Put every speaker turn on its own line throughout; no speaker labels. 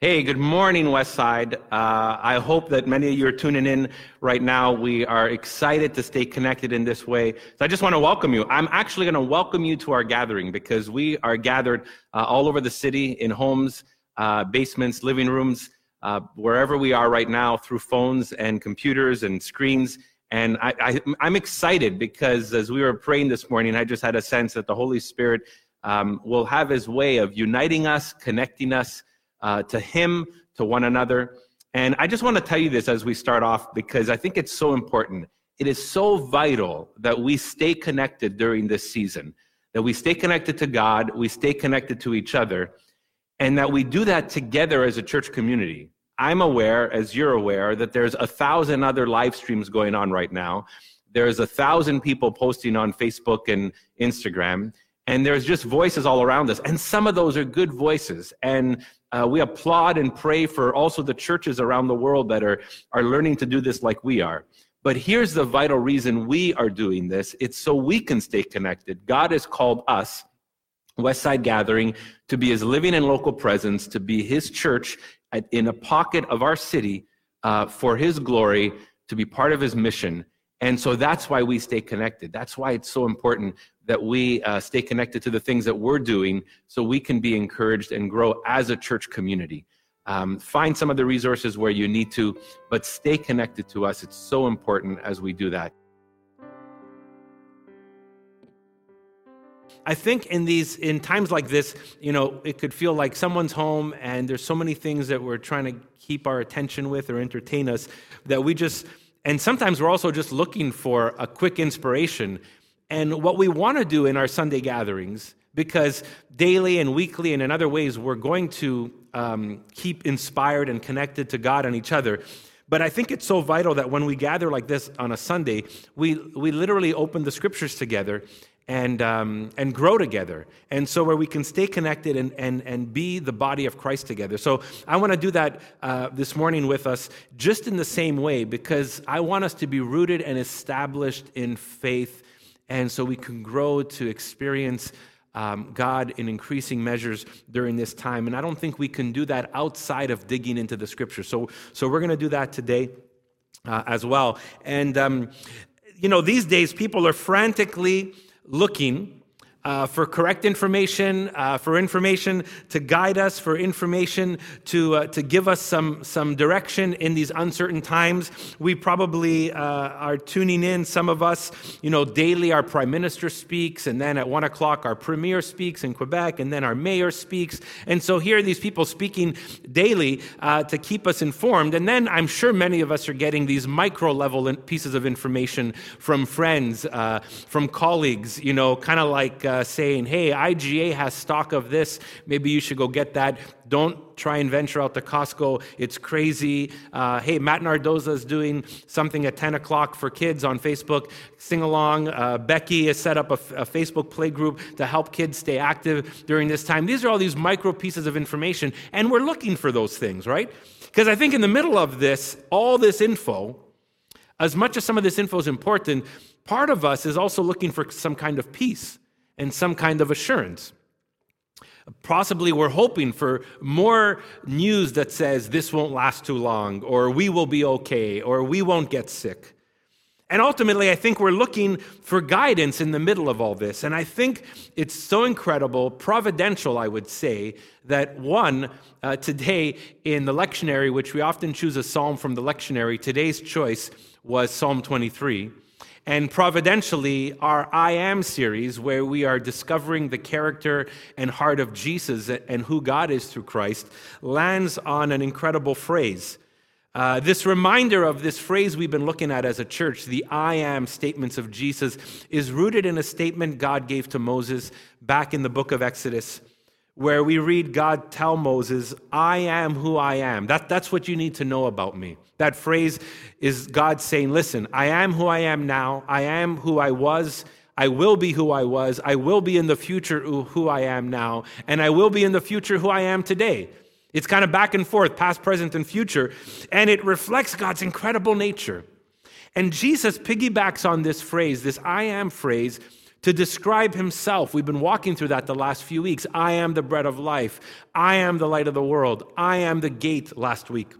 Hey, good morning, Westside. Uh, I hope that many of you are tuning in right now. We are excited to stay connected in this way. So I just want to welcome you. I'm actually going to welcome you to our gathering because we are gathered uh, all over the city in homes, uh, basements, living rooms, uh, wherever we are right now through phones and computers and screens. And I, am excited because as we were praying this morning, I just had a sense that the Holy Spirit um, will have his way of uniting us, connecting us uh, to Him, to one another. And I just want to tell you this as we start off because I think it's so important. It is so vital that we stay connected during this season, that we stay connected to God, we stay connected to each other, and that we do that together as a church community. I'm aware, as you're aware, that there's a thousand other live streams going on right now. There's a thousand people posting on Facebook and Instagram, and there's just voices all around us. And some of those are good voices. And uh, we applaud and pray for also the churches around the world that are, are learning to do this like we are. But here's the vital reason we are doing this it's so we can stay connected. God has called us, Westside Gathering, to be his living and local presence, to be his church at, in a pocket of our city uh, for his glory, to be part of his mission. And so that's why we stay connected. That's why it's so important that we uh, stay connected to the things that we're doing so we can be encouraged and grow as a church community. Um, find some of the resources where you need to, but stay connected to us. It's so important as we do that. I think in these in times like this, you know, it could feel like someone's home and there's so many things that we're trying to keep our attention with or entertain us that we just and sometimes we're also just looking for a quick inspiration and what we want to do in our Sunday gatherings, because daily and weekly and in other ways, we're going to um, keep inspired and connected to God and each other. But I think it's so vital that when we gather like this on a Sunday, we, we literally open the scriptures together and, um, and grow together. And so, where we can stay connected and, and, and be the body of Christ together. So, I want to do that uh, this morning with us just in the same way because I want us to be rooted and established in faith and so we can grow to experience um, God in increasing measures during this time. And I don't think we can do that outside of digging into the scripture. So, so we're going to do that today uh, as well. And, um, you know, these days people are frantically looking uh, for correct information, uh, for information to guide us, for information to, uh, to give us some, some direction in these uncertain times. We probably uh, are tuning in, some of us, you know, daily our prime minister speaks, and then at one o'clock our premier speaks in Quebec, and then our mayor speaks. And so here are these people speaking daily uh, to keep us informed. And then I'm sure many of us are getting these micro level pieces of information from friends, uh, from colleagues, you know, kind of like uh, saying, hey, IGA has stock of this. Maybe you should go get that. Don't try and venture out to Costco. It's crazy. Uh, hey, Matt Nardoza is doing something at 10 o'clock for kids on Facebook. Sing along. Uh, Becky has set up a, a Facebook play group to help kids stay active during this time. These are all these micro pieces of information, and we're looking for those things, right? Because I think in the middle of this, all this info, as much as some of this info is important, part of us is also looking for some kind of peace and some kind of assurance. Possibly we're hoping for more news that says this won't last too long, or we will be okay, or we won't get sick. And ultimately, I think we're looking for guidance in the middle of all this. And I think it's so incredible, providential, I would say, that one, uh, today in the lectionary, which we often choose a psalm from the lectionary, today's choice was Psalm 23. And providentially, our I Am series, where we are discovering the character and heart of Jesus and who God is through Christ, lands on an incredible phrase. Uh, this reminder of this phrase we've been looking at as a church, the I am statements of Jesus, is rooted in a statement God gave to Moses back in the book of Exodus where we read God tell Moses, I am who I am. That, that's what you need to know about me. That phrase is God saying, Listen, I am who I am now. I am who I was. I will be who I was. I will be in the future who I am now. And I will be in the future who I am today. It's kind of back and forth, past, present, and future. And it reflects God's incredible nature. And Jesus piggybacks on this phrase, this I am phrase, to describe himself. We've been walking through that the last few weeks. I am the bread of life. I am the light of the world. I am the gate last week.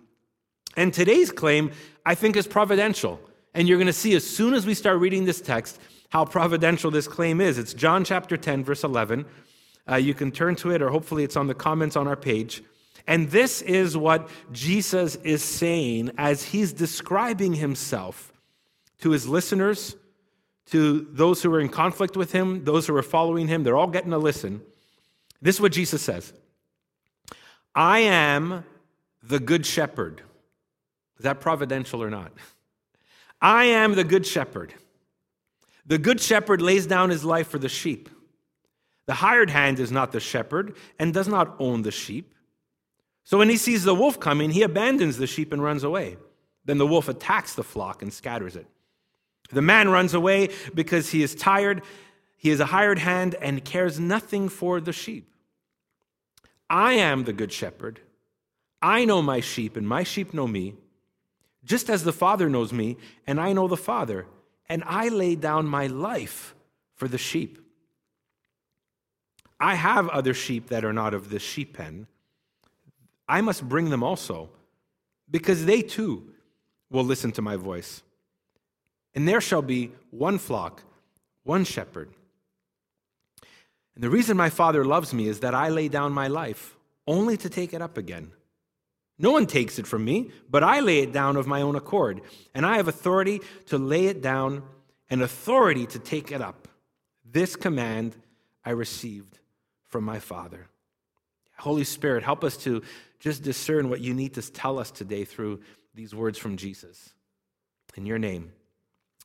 And today's claim, I think, is providential. And you're going to see as soon as we start reading this text how providential this claim is. It's John chapter 10, verse 11. Uh, you can turn to it, or hopefully it's on the comments on our page. And this is what Jesus is saying as he's describing himself to his listeners, to those who are in conflict with him, those who are following him. They're all getting a listen. This is what Jesus says I am the good shepherd. Is that providential or not? I am the good shepherd. The good shepherd lays down his life for the sheep. The hired hand is not the shepherd and does not own the sheep. So when he sees the wolf coming, he abandons the sheep and runs away. Then the wolf attacks the flock and scatters it. The man runs away because he is tired. He is a hired hand and cares nothing for the sheep. I am the good shepherd. I know my sheep, and my sheep know me, just as the Father knows me, and I know the Father, and I lay down my life for the sheep. I have other sheep that are not of this sheep pen. I must bring them also, because they too will listen to my voice. And there shall be one flock, one shepherd. And the reason my Father loves me is that I lay down my life only to take it up again. No one takes it from me, but I lay it down of my own accord. And I have authority to lay it down and authority to take it up. This command I received from my Father. Holy Spirit, help us to just discern what you need to tell us today through these words from Jesus. In your name,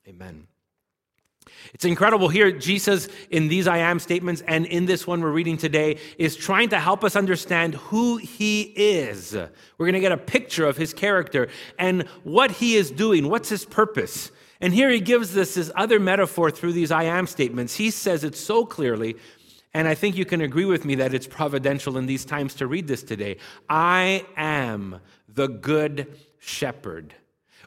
amen. It's incredible here. Jesus, in these I am statements and in this one we're reading today, is trying to help us understand who he is. We're going to get a picture of his character and what he is doing. What's his purpose? And here he gives us this other metaphor through these I am statements. He says it so clearly and I think you can agree with me that it's providential in these times to read this today. I am the good shepherd.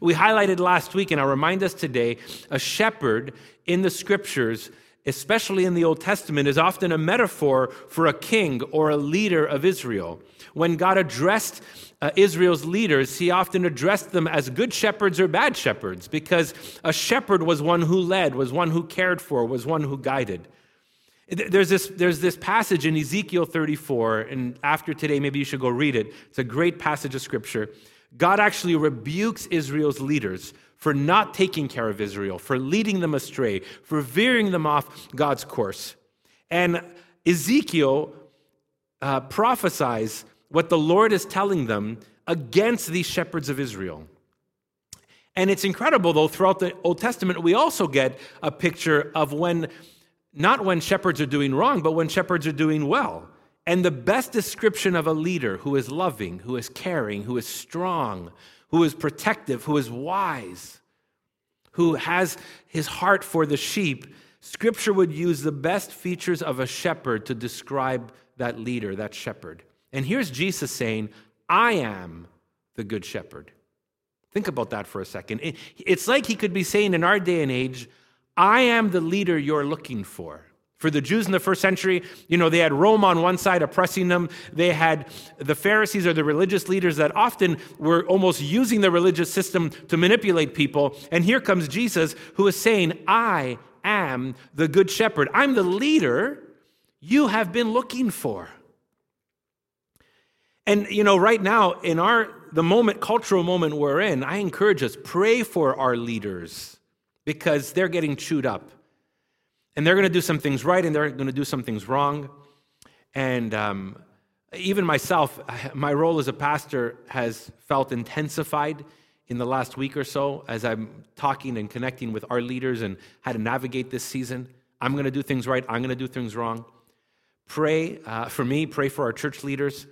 We highlighted last week, and I'll remind us today a shepherd in the scriptures, especially in the Old Testament, is often a metaphor for a king or a leader of Israel. When God addressed uh, Israel's leaders, he often addressed them as good shepherds or bad shepherds because a shepherd was one who led, was one who cared for, was one who guided. There's this, there's this passage in Ezekiel 34, and after today, maybe you should go read it. It's a great passage of scripture. God actually rebukes Israel's leaders for not taking care of Israel, for leading them astray, for veering them off God's course. And Ezekiel uh, prophesies what the Lord is telling them against these shepherds of Israel. And it's incredible, though, throughout the Old Testament, we also get a picture of when not when shepherds are doing wrong, but when shepherds are doing well. And the best description of a leader who is loving, who is caring, who is strong, who is protective, who is wise, who has his heart for the sheep, Scripture would use the best features of a shepherd to describe that leader, that shepherd. And here's Jesus saying, I am the good shepherd. Think about that for a second. It's like he could be saying in our day and age, I am the leader you're looking for. For the Jews in the first century, you know, they had Rome on one side oppressing them. They had the Pharisees or the religious leaders that often were almost using the religious system to manipulate people. And here comes Jesus who is saying, I am the good shepherd. I'm the leader you have been looking for. And you know, right now in our the moment, cultural moment we're in, I encourage us pray for our leaders because they're getting chewed up. And they're going to do some things right and they're going to do some things wrong. And um, even myself, my role as a pastor has felt intensified in the last week or so as I'm talking and connecting with our leaders and how to navigate this season. I'm going to do things right, I'm going to do things wrong. Pray uh, for me, pray for our church leaders,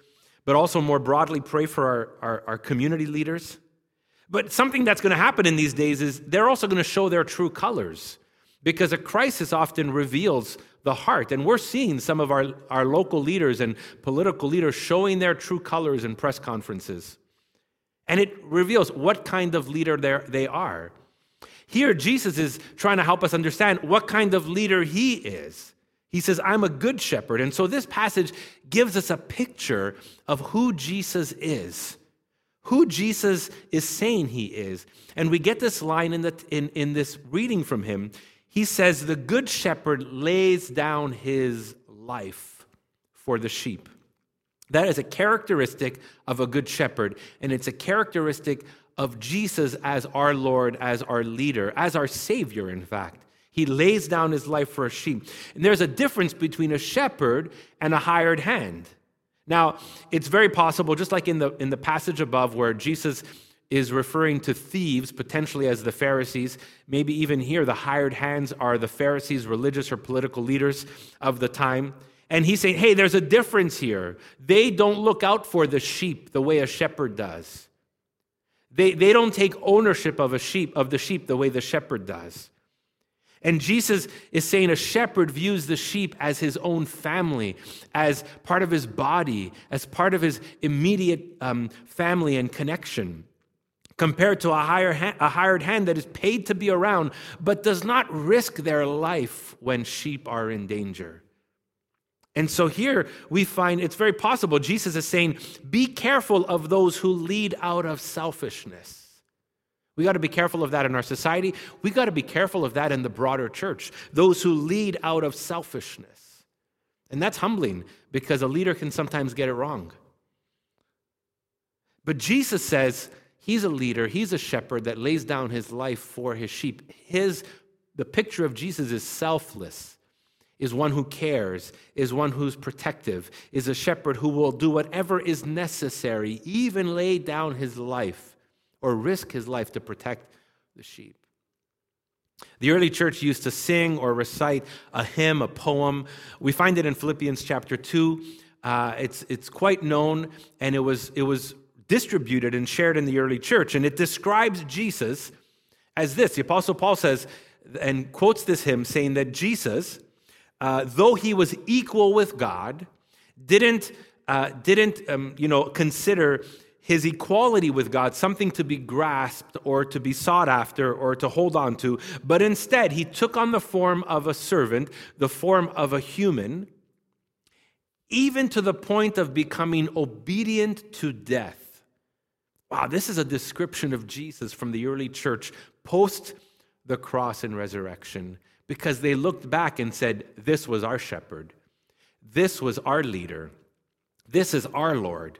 but also more broadly, pray for our, our, our community leaders. But something that's going to happen in these days is they're also going to show their true colors because a crisis often reveals the heart. And we're seeing some of our, our local leaders and political leaders showing their true colors in press conferences. And it reveals what kind of leader they are. Here, Jesus is trying to help us understand what kind of leader he is. He says, I'm a good shepherd. And so this passage gives us a picture of who Jesus is, who Jesus is saying he is. And we get this line in, the, in, in this reading from him. He says, The good shepherd lays down his life for the sheep. That is a characteristic of a good shepherd, and it's a characteristic of Jesus as our Lord, as our leader, as our Savior, in fact. He lays down his life for a sheep. And there's a difference between a shepherd and a hired hand. Now, it's very possible, just like in the, in the passage above, where Jesus is referring to thieves, potentially as the Pharisees. Maybe even here, the hired hands are the Pharisees, religious or political leaders of the time. And he's saying, hey, there's a difference here. They don't look out for the sheep the way a shepherd does. They, they don't take ownership of a sheep, of the sheep the way the shepherd does. And Jesus is saying a shepherd views the sheep as his own family, as part of his body, as part of his immediate um, family and connection, compared to a, higher ha- a hired hand that is paid to be around, but does not risk their life when sheep are in danger. And so here we find it's very possible Jesus is saying, be careful of those who lead out of selfishness. We got to be careful of that in our society. We got to be careful of that in the broader church. Those who lead out of selfishness. And that's humbling because a leader can sometimes get it wrong. But Jesus says he's a leader, he's a shepherd that lays down his life for his sheep. His the picture of Jesus is selfless is one who cares, is one who's protective, is a shepherd who will do whatever is necessary, even lay down his life or risk his life to protect the sheep. The early church used to sing or recite a hymn, a poem. We find it in Philippians chapter 2. Uh, it's, it's quite known, and it was, it was distributed and shared in the early church. And it describes Jesus as this. The Apostle Paul says, and quotes this hymn, saying that Jesus, uh, though he was equal with God, didn't, uh, didn't um, you know, consider his equality with God something to be grasped or to be sought after or to hold on to, but instead he took on the form of a servant, the form of a human, even to the point of becoming obedient to death. Wow, this is a description of Jesus from the early church post the cross and resurrection because they looked back and said, This was our shepherd. This was our leader. This is our Lord,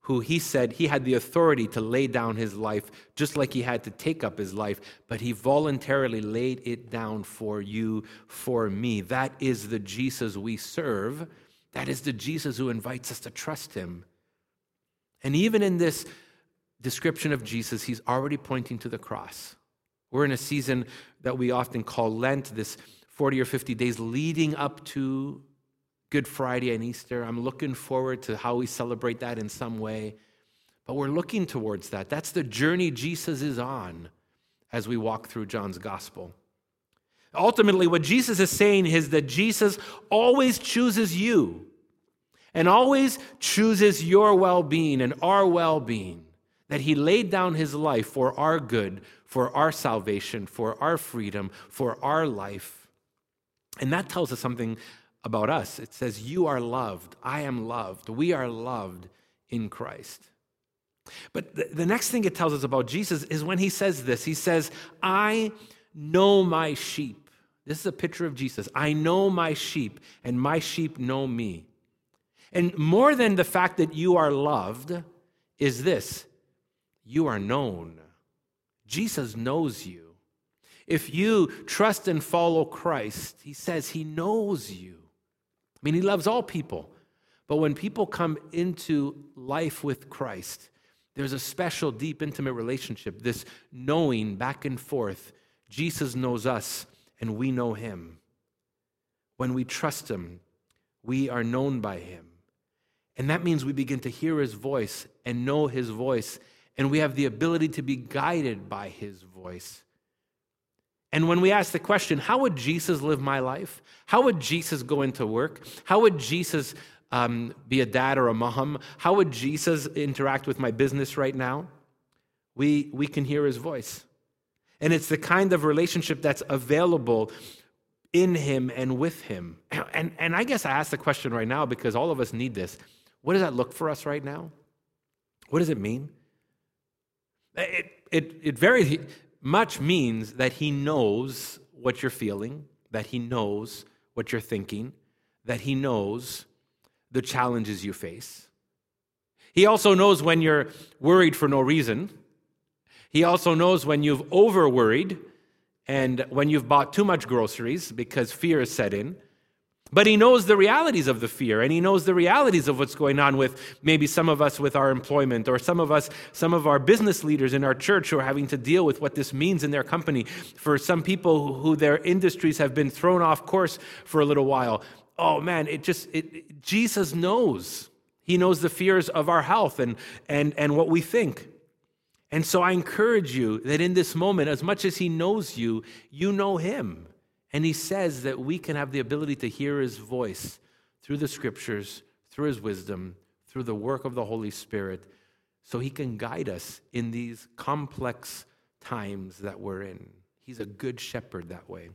who he said he had the authority to lay down his life just like he had to take up his life, but he voluntarily laid it down for you, for me. That is the Jesus we serve. That is the Jesus who invites us to trust him. And even in this description of Jesus, he's already pointing to the cross. We're in a season that we often call Lent, this 40 or 50 days leading up to Good Friday and Easter. I'm looking forward to how we celebrate that in some way. But we're looking towards that. That's the journey Jesus is on as we walk through John's gospel. Ultimately, what Jesus is saying is that Jesus always chooses you and always chooses your well being and our well being that he laid down his life for our good, for our salvation, for our freedom, for our life. And that tells us something about us. It says, You are loved. I am loved. We are loved in Christ. But the, the next thing it tells us about Jesus is when he says this He says, I know my sheep. This is a picture of Jesus. I know my sheep, and my sheep know me. And more than the fact that you are loved, is this you are known. Jesus knows you. If you trust and follow Christ, he says he knows you. I mean, he loves all people. But when people come into life with Christ, there's a special, deep, intimate relationship, this knowing back and forth. Jesus knows us and we know him. When we trust him, we are known by him. And that means we begin to hear his voice and know his voice and we have the ability to be guided by his voice. And when we ask the question, how would Jesus live my life? How would Jesus go into work? How would Jesus um, be a dad or a mom? How would Jesus interact with my business right now? We, we can hear his voice. And it's the kind of relationship that's available in Him and with Him. And, and I guess I ask the question right now because all of us need this. What does that look for us right now? What does it mean? It, it, it very much means that He knows what you're feeling, that He knows what you're thinking, that He knows the challenges you face. He also knows when you're worried for no reason. He also knows when you've over worried and when you've bought too much groceries because fear is set in. But he knows the realities of the fear and he knows the realities of what's going on with maybe some of us with our employment or some of us, some of our business leaders in our church who are having to deal with what this means in their company. For some people who their industries have been thrown off course for a little while. Oh man, it just, it, Jesus knows. He knows the fears of our health and, and, and what we think. And so I encourage you that in this moment, as much as He knows you, you know Him. And He says that we can have the ability to hear His voice through the scriptures, through His wisdom, through the work of the Holy Spirit, so He can guide us in these complex times that we're in. He's a good shepherd that way.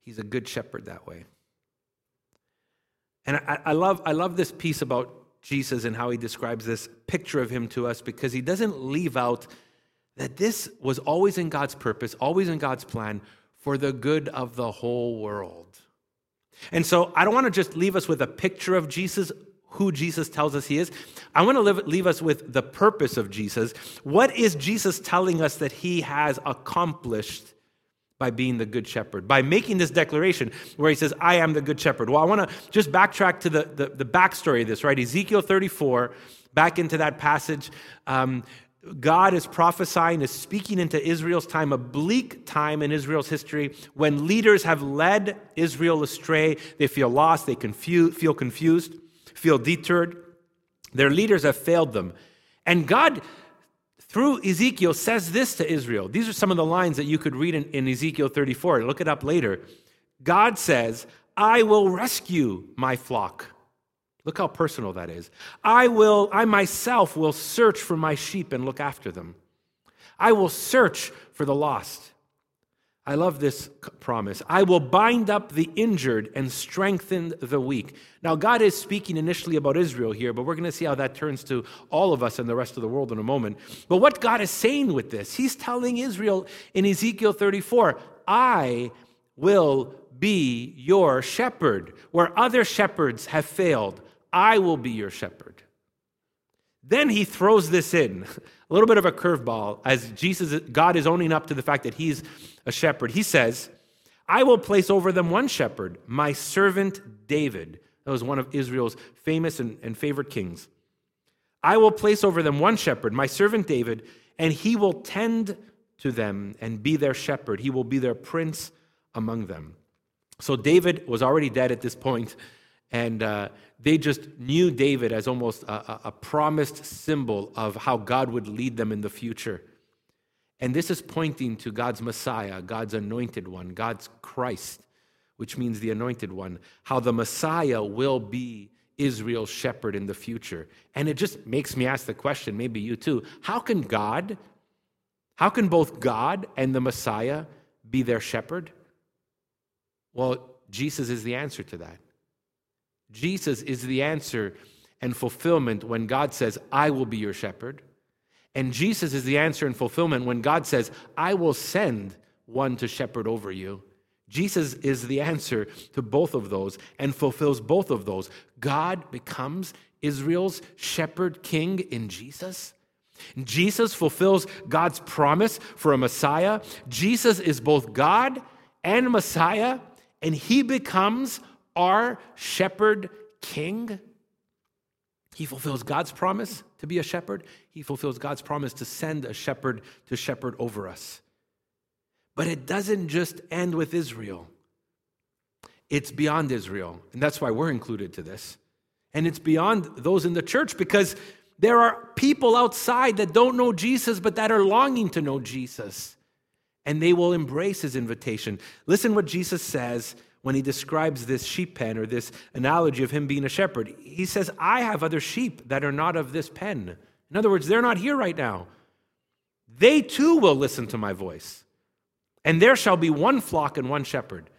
He's a good shepherd that way. And I, I, love, I love this piece about Jesus and how he describes this picture of him to us because he doesn't leave out that this was always in God's purpose, always in God's plan for the good of the whole world. And so I don't want to just leave us with a picture of Jesus, who Jesus tells us he is. I want to leave us with the purpose of Jesus. What is Jesus telling us that he has accomplished by being the good shepherd, by making this declaration where he says, I am the good shepherd. Well, I want to just backtrack to the, the, the, backstory of this, right? Ezekiel 34, back into that passage. Um, God is prophesying, is speaking into Israel's time, a bleak time in Israel's history when leaders have led Israel astray. They feel lost, they feel confused, feel deterred. Their leaders have failed them. And God through Ezekiel says this to Israel. These are some of the lines that you could read in, in Ezekiel 34. Look it up later. God says, I will rescue my flock. Look how personal that is. I will, I myself will search for my sheep and look after them. I will search for the lost. I love this promise. I will bind up the injured and strengthen the weak. Now, God is speaking initially about Israel here, but we're going to see how that turns to all of us and the rest of the world in a moment. But what God is saying with this, He's telling Israel in Ezekiel 34, I will be your shepherd. Where other shepherds have failed, I will be your shepherd. Then he throws this in, a little bit of a curveball, as Jesus, God is owning up to the fact that he's a shepherd. He says, I will place over them one shepherd, my servant David. That was one of Israel's famous and, and favorite kings. I will place over them one shepherd, my servant David, and he will tend to them and be their shepherd. He will be their prince among them. So David was already dead at this point, and uh, they just knew David as almost a, a, promised symbol of how God would lead them in the future. And this is pointing to God's Messiah, God's anointed one, God's Christ, which means the anointed one, how the Messiah will be Israel's shepherd in the future. And it just makes me ask the question, maybe you too, how can God, how can both God and the Messiah be their shepherd? Well, Jesus is the answer to that. Jesus is the answer and fulfillment when God says, I will be your shepherd. And Jesus is the answer and fulfillment when God says, I will send one to shepherd over you. Jesus is the answer to both of those and fulfills both of those. God becomes Israel's shepherd king in Jesus. Jesus fulfills God's promise for a Messiah. Jesus is both God and Messiah, and he becomes our shepherd king. He fulfills God's promise to be a shepherd. He fulfills God's promise to send a shepherd to shepherd over us. But it doesn't just end with Israel, it's beyond Israel. And that's why we're included to this. And it's beyond those in the church because there are people outside that don't know Jesus, but that are longing to know Jesus. And they will embrace his invitation. Listen what Jesus says when he describes this sheep pen or this analogy of him being a shepherd. He says, I have other sheep that are not of this pen. In other words, they're not here right now. they too will listen to my voice. And there shall be one flock and one shepherd.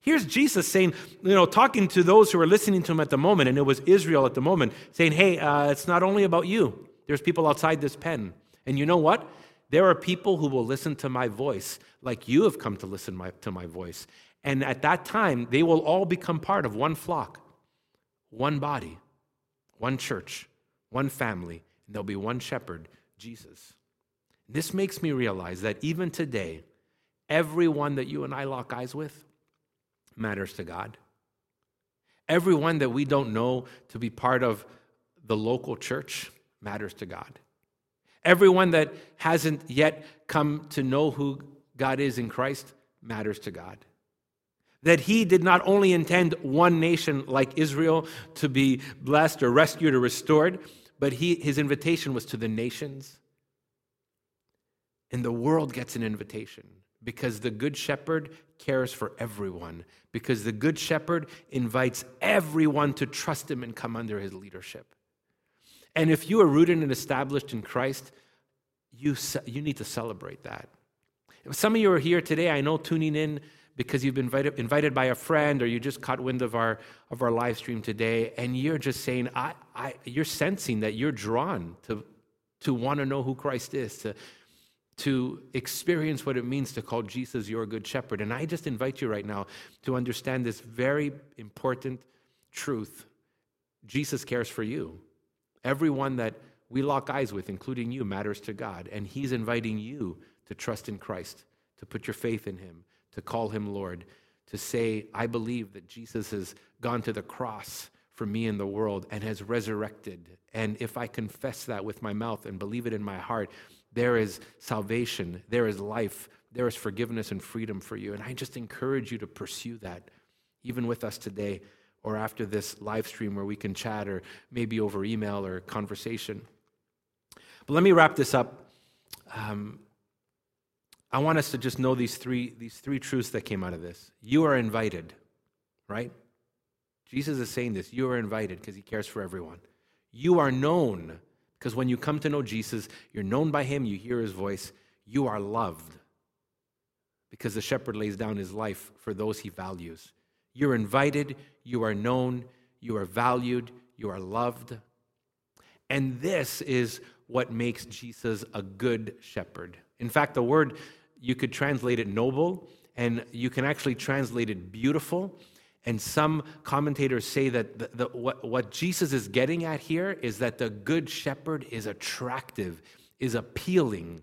Here's Jesus saying, you know, talking to those who are listening to him at the moment, and it was Israel at the moment, saying, hey, uh, it's not only about you. There's people outside this pen. And you know what? There are people who will listen to my voice, like you have come to listen my, to my voice. And at that time, they will all become part of one flock, one body, one church, one family, and there'll be one shepherd, Jesus. This makes me realize that even today, everyone that you and I lock eyes with matters to God. Everyone that we don't know to be part of the local church matters to God. Everyone that hasn't yet come to know who God is in Christ matters to God. That He did not only intend one nation like Israel to be blessed or rescued or restored, but he, His invitation was to the nations. And the world gets an invitation because the Good Shepherd cares for everyone, because the Good Shepherd invites everyone to trust Him and come under His leadership. And if you are rooted and established in Christ, you, you need to celebrate that. Some of you are here today, I know tuning in because you've been invited, invited by a friend or you just caught wind of our, of our live stream today, and you're just saying, I, I, you're sensing that you're drawn to, to want to know who Christ is, to, to experience what it means to call Jesus your good shepherd. And I just invite you right now to understand this very important truth Jesus cares for you. Everyone that we lock eyes with, including you, matters to God. And He's inviting you to trust in Christ, to put your faith in Him, to call Him Lord, to say, I believe that Jesus has gone to the cross for me in the world and has resurrected. And if I confess that with my mouth and believe it in my heart, there is salvation, there is life, there is forgiveness and freedom for you. And I just encourage you to pursue that, even with us today or after this live stream where we can chat or maybe over email or conversation. But let me wrap this up. Um, I want us to just know these three, these three truths that came out of this. You are invited, right? Jesus is saying this. You are invited because he cares for everyone. You are known because when you come to know Jesus, you're known by him, you hear his voice, you are loved because the shepherd lays down his life for those he values. You're invited, you are known, you are valued, you are loved. And this is what makes Jesus a good shepherd. In fact, the word, you could translate it noble, and you can actually translate it beautiful. And some commentators say that the, the, what, what Jesus is getting at here is that the good shepherd is attractive, is appealing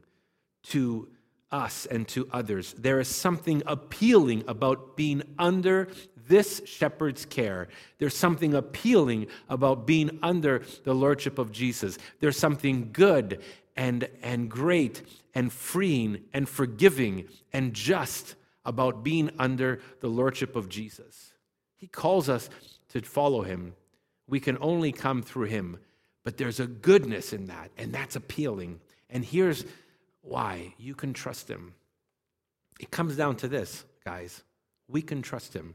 to us and to others. There is something appealing about being under this shepherd's care. There's something appealing about being under the lordship of Jesus. There's something good and, and great and freeing and forgiving and just about being under the lordship of Jesus. He calls us to follow him. We can only come through him, but there's a goodness in that, and that's appealing. And here's why you can trust him. It comes down to this, guys. We can trust him.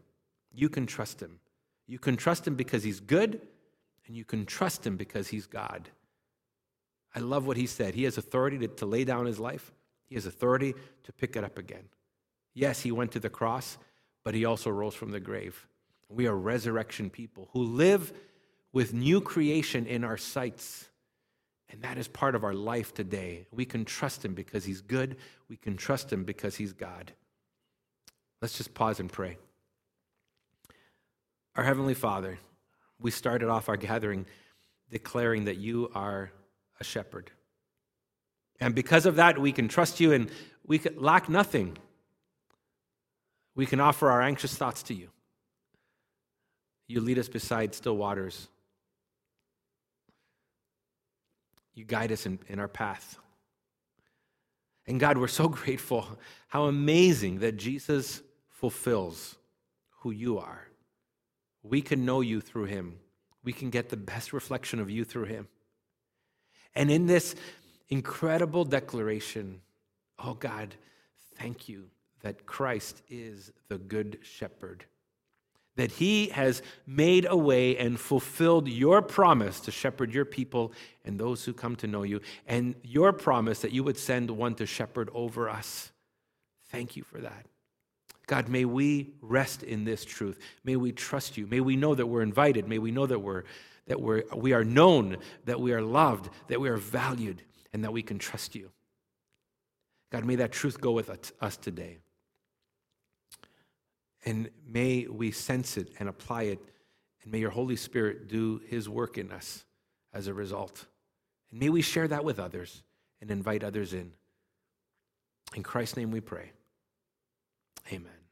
You can trust him. You can trust him because he's good, and you can trust him because he's God. I love what he said. He has authority to, to lay down his life, he has authority to pick it up again. Yes, he went to the cross, but he also rose from the grave. We are resurrection people who live with new creation in our sights. And that is part of our life today. We can trust him because he's good. We can trust him because he's God. Let's just pause and pray. Our Heavenly Father, we started off our gathering declaring that you are a shepherd. And because of that, we can trust you and we lack nothing. We can offer our anxious thoughts to you. You lead us beside still waters. You guide us in, in our path. And God, we're so grateful how amazing that Jesus fulfills who you are. We can know you through him. We can get the best reflection of you through him. And in this incredible declaration, oh God, thank you that Christ is the good shepherd, that He has made a way and fulfilled your promise to shepherd your people and those who come to know you, and your promise that you would send one to shepherd over us. Thank you for that. God, may we rest in this truth. May we trust you. May we know that we're invited. May we know that we're that we're, we are known, that we are loved, that we are valued, and that we can trust you. God, may that truth go with us today. And may we sense it and apply it. And may your Holy Spirit do his work in us as a result. And may we share that with others and invite others in. In Christ's name we pray. Amen.